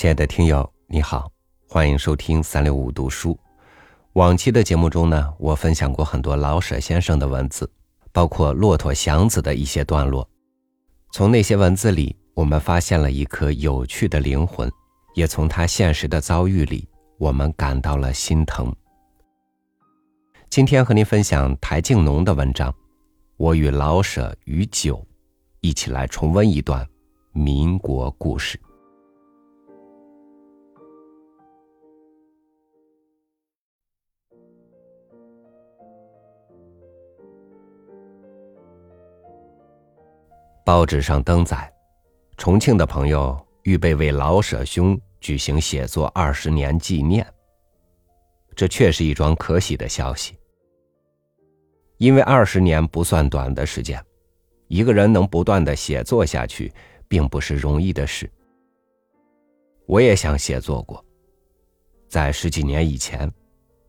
亲爱的听友，你好，欢迎收听三六五读书。往期的节目中呢，我分享过很多老舍先生的文字，包括《骆驼祥子》的一些段落。从那些文字里，我们发现了一颗有趣的灵魂，也从他现实的遭遇里，我们感到了心疼。今天和您分享台静农的文章《我与老舍与酒》，一起来重温一段民国故事。报纸上登载，重庆的朋友预备为老舍兄举行写作二十年纪念。这确是一桩可喜的消息，因为二十年不算短的时间，一个人能不断的写作下去，并不是容易的事。我也想写作过，在十几年以前，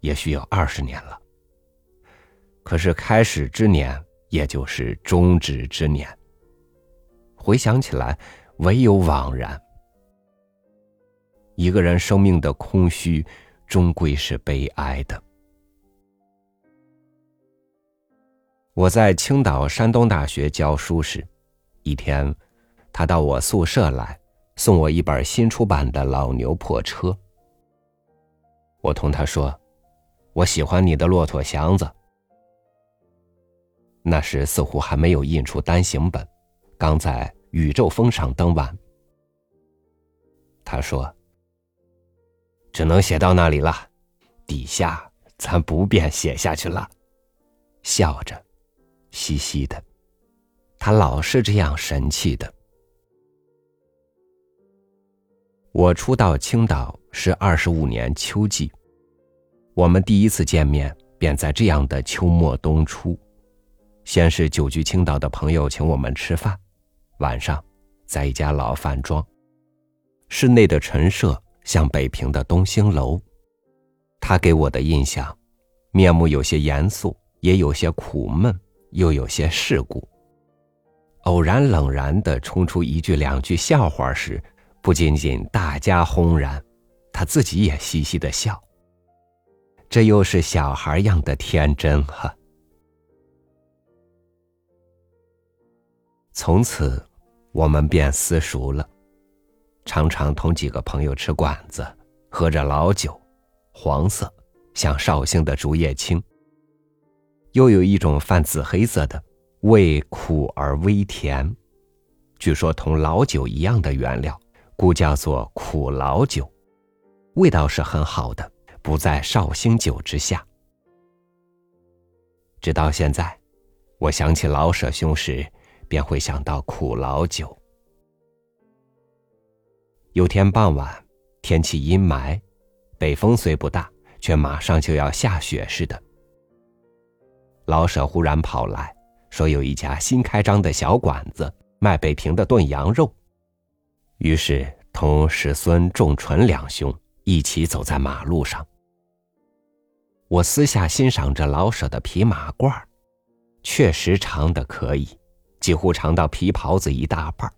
也许有二十年了。可是开始之年，也就是终止之年。回想起来，唯有枉然。一个人生命的空虚，终归是悲哀的。我在青岛山东大学教书时，一天，他到我宿舍来，送我一本新出版的老牛破车。我同他说：“我喜欢你的《骆驼祥子》。”那时似乎还没有印出单行本。刚在宇宙峰上登完，他说：“只能写到那里了，底下咱不便写下去了。”笑着，嘻嘻的，他老是这样神气的。我初到青岛是二十五年秋季，我们第一次见面便在这样的秋末冬初，先是久居青岛的朋友请我们吃饭。晚上，在一家老饭庄，室内的陈设像北平的东兴楼。他给我的印象，面目有些严肃，也有些苦闷，又有些世故。偶然冷然的冲出一句两句笑话时，不仅仅大家轰然，他自己也嘻嘻的笑。这又是小孩样的天真哈。从此。我们便私熟了，常常同几个朋友吃馆子，喝着老酒，黄色，像绍兴的竹叶青。又有一种泛紫黑色的，味苦而微甜，据说同老酒一样的原料，故叫做苦老酒，味道是很好的，不在绍兴酒之下。直到现在，我想起老舍兄时。便会想到苦老酒。有天傍晚，天气阴霾，北风虽不大，却马上就要下雪似的。老舍忽然跑来说，有一家新开张的小馆子卖北平的炖羊肉。于是同史孙仲纯两兄一起走在马路上。我私下欣赏着老舍的皮马褂，确实长的可以。几乎长到皮袍子一大半。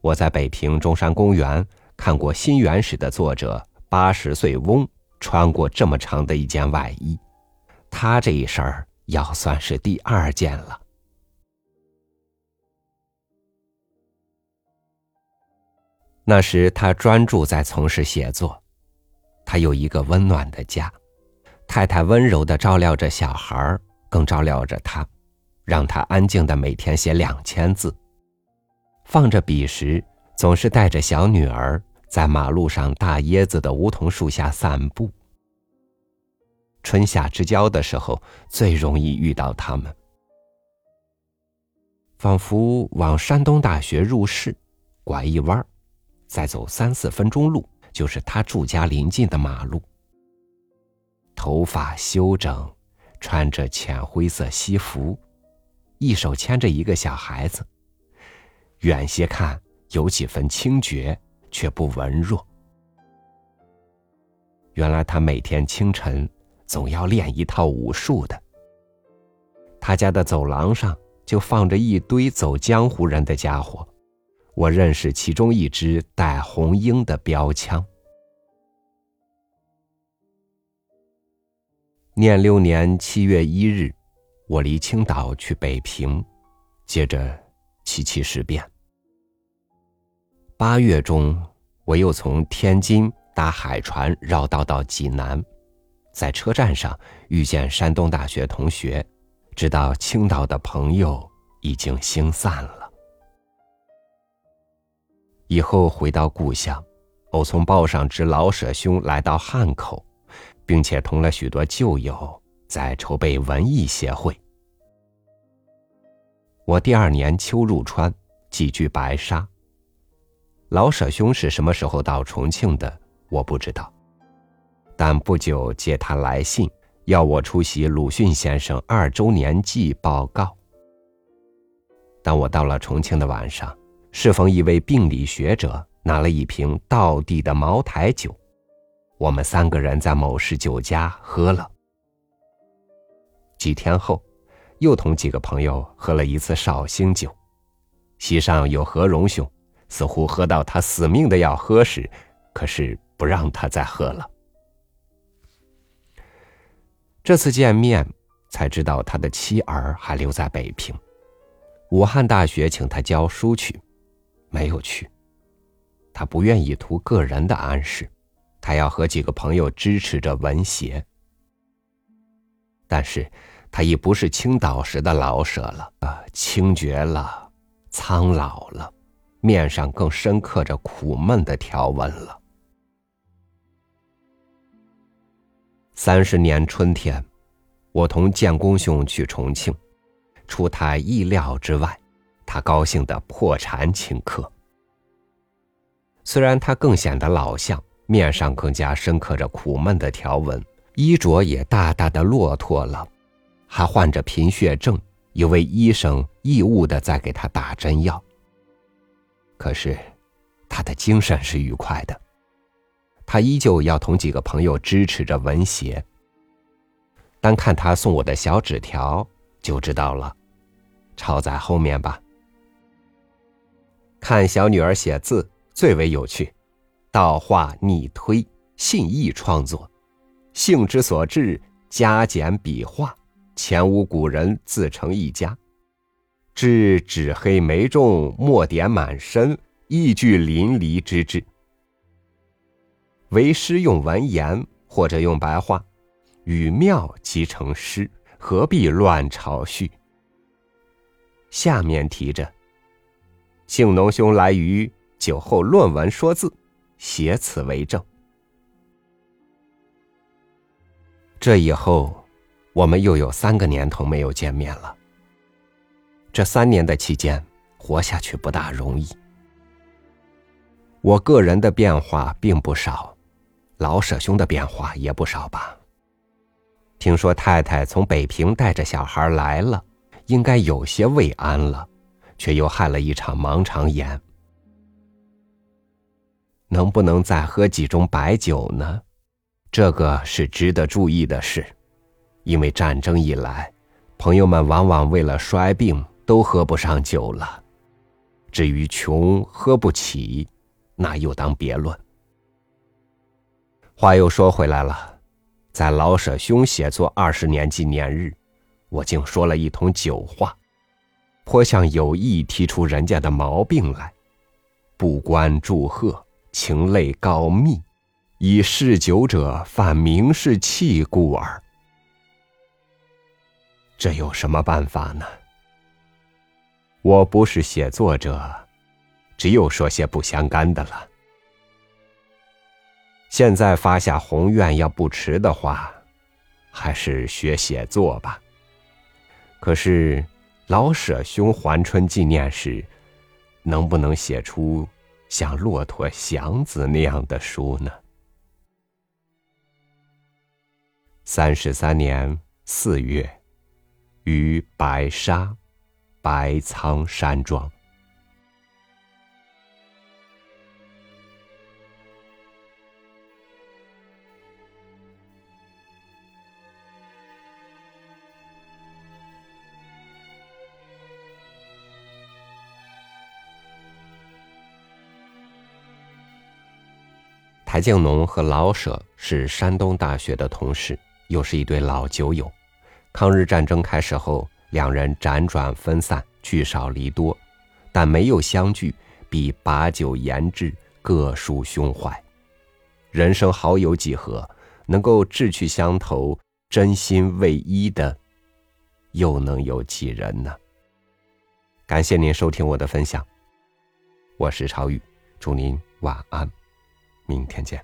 我在北平中山公园看过新元史的作者八十岁翁穿过这么长的一件外衣，他这一身儿要算是第二件了。那时他专注在从事写作，他有一个温暖的家，太太温柔的照料着小孩儿，更照料着他。让他安静的每天写两千字，放着笔时，总是带着小女儿在马路上大椰子的梧桐树下散步。春夏之交的时候，最容易遇到他们。仿佛往山东大学入市，拐一弯，再走三四分钟路，就是他住家临近的马路。头发修整，穿着浅灰色西服。一手牵着一个小孩子，远些看有几分清绝，却不文弱。原来他每天清晨总要练一套武术的。他家的走廊上就放着一堆走江湖人的家伙，我认识其中一支带红缨的标枪。念六年七月一日，我离青岛去北平，接着七七事变。八月中，我又从天津搭海船绕道到济南，在车站上遇见山东大学同学，知道青岛的朋友已经星散了。以后回到故乡，偶从报上知老舍兄来到汉口。并且同了许多旧友在筹备文艺协会。我第二年秋入川，寄居白沙。老舍兄是什么时候到重庆的？我不知道。但不久接他来信，要我出席鲁迅先生二周年祭报告。当我到了重庆的晚上，适逢一位病理学者拿了一瓶道地的茅台酒。我们三个人在某市酒家喝了。几天后，又同几个朋友喝了一次绍兴酒。席上有何荣兄，似乎喝到他死命的要喝时，可是不让他再喝了。这次见面才知道他的妻儿还留在北平，武汉大学请他教书去，没有去。他不愿意图个人的安适。他要和几个朋友支持着文协，但是他已不是青岛时的老舍了，啊，清绝了，苍老了，面上更深刻着苦闷的条纹了。三十年春天，我同建功兄去重庆，出他意料之外，他高兴的破产请客。虽然他更显得老相。面上更加深刻着苦闷的条纹，衣着也大大的落拓了，还患着贫血症，有位医生义务的在给他打针药。可是，他的精神是愉快的，他依旧要同几个朋友支持着文协。单看他送我的小纸条就知道了，抄在后面吧。看小女儿写字最为有趣。道画逆推，信意创作，兴之所至，加减笔画，前无古人自成一家。至纸黑眉重，墨点满身，意具淋漓之至。为诗用文言，或者用白话，语妙即成诗，何必乱朝序？下面提着：幸农兄来于酒后论文说字。写此为证。这以后，我们又有三个年头没有见面了。这三年的期间，活下去不大容易。我个人的变化并不少，老舍兄的变化也不少吧。听说太太从北平带着小孩来了，应该有些未安了，却又害了一场盲肠炎。能不能再喝几盅白酒呢？这个是值得注意的事，因为战争以来，朋友们往往为了衰病都喝不上酒了。至于穷喝不起，那又当别论。话又说回来了，在老舍兄写作二十年纪念日，我竟说了一通酒话，颇像有意提出人家的毛病来，不关祝贺。情泪告密，以嗜酒者犯名士气故耳。这有什么办法呢？我不是写作者，只有说些不相干的了。现在发下宏愿，要不迟的话，还是学写作吧。可是老舍兄还春纪念时，能不能写出？像《骆驼祥子》那样的书呢？三十三年四月于白沙白苍山庄。台静农和老舍是山东大学的同事。又是一对老酒友。抗日战争开始后，两人辗转分散，聚少离多，但没有相聚，必把酒言志，各抒胸怀。人生好友几何？能够志趣相投、真心为一的，又能有几人呢？感谢您收听我的分享，我是超宇，祝您晚安，明天见。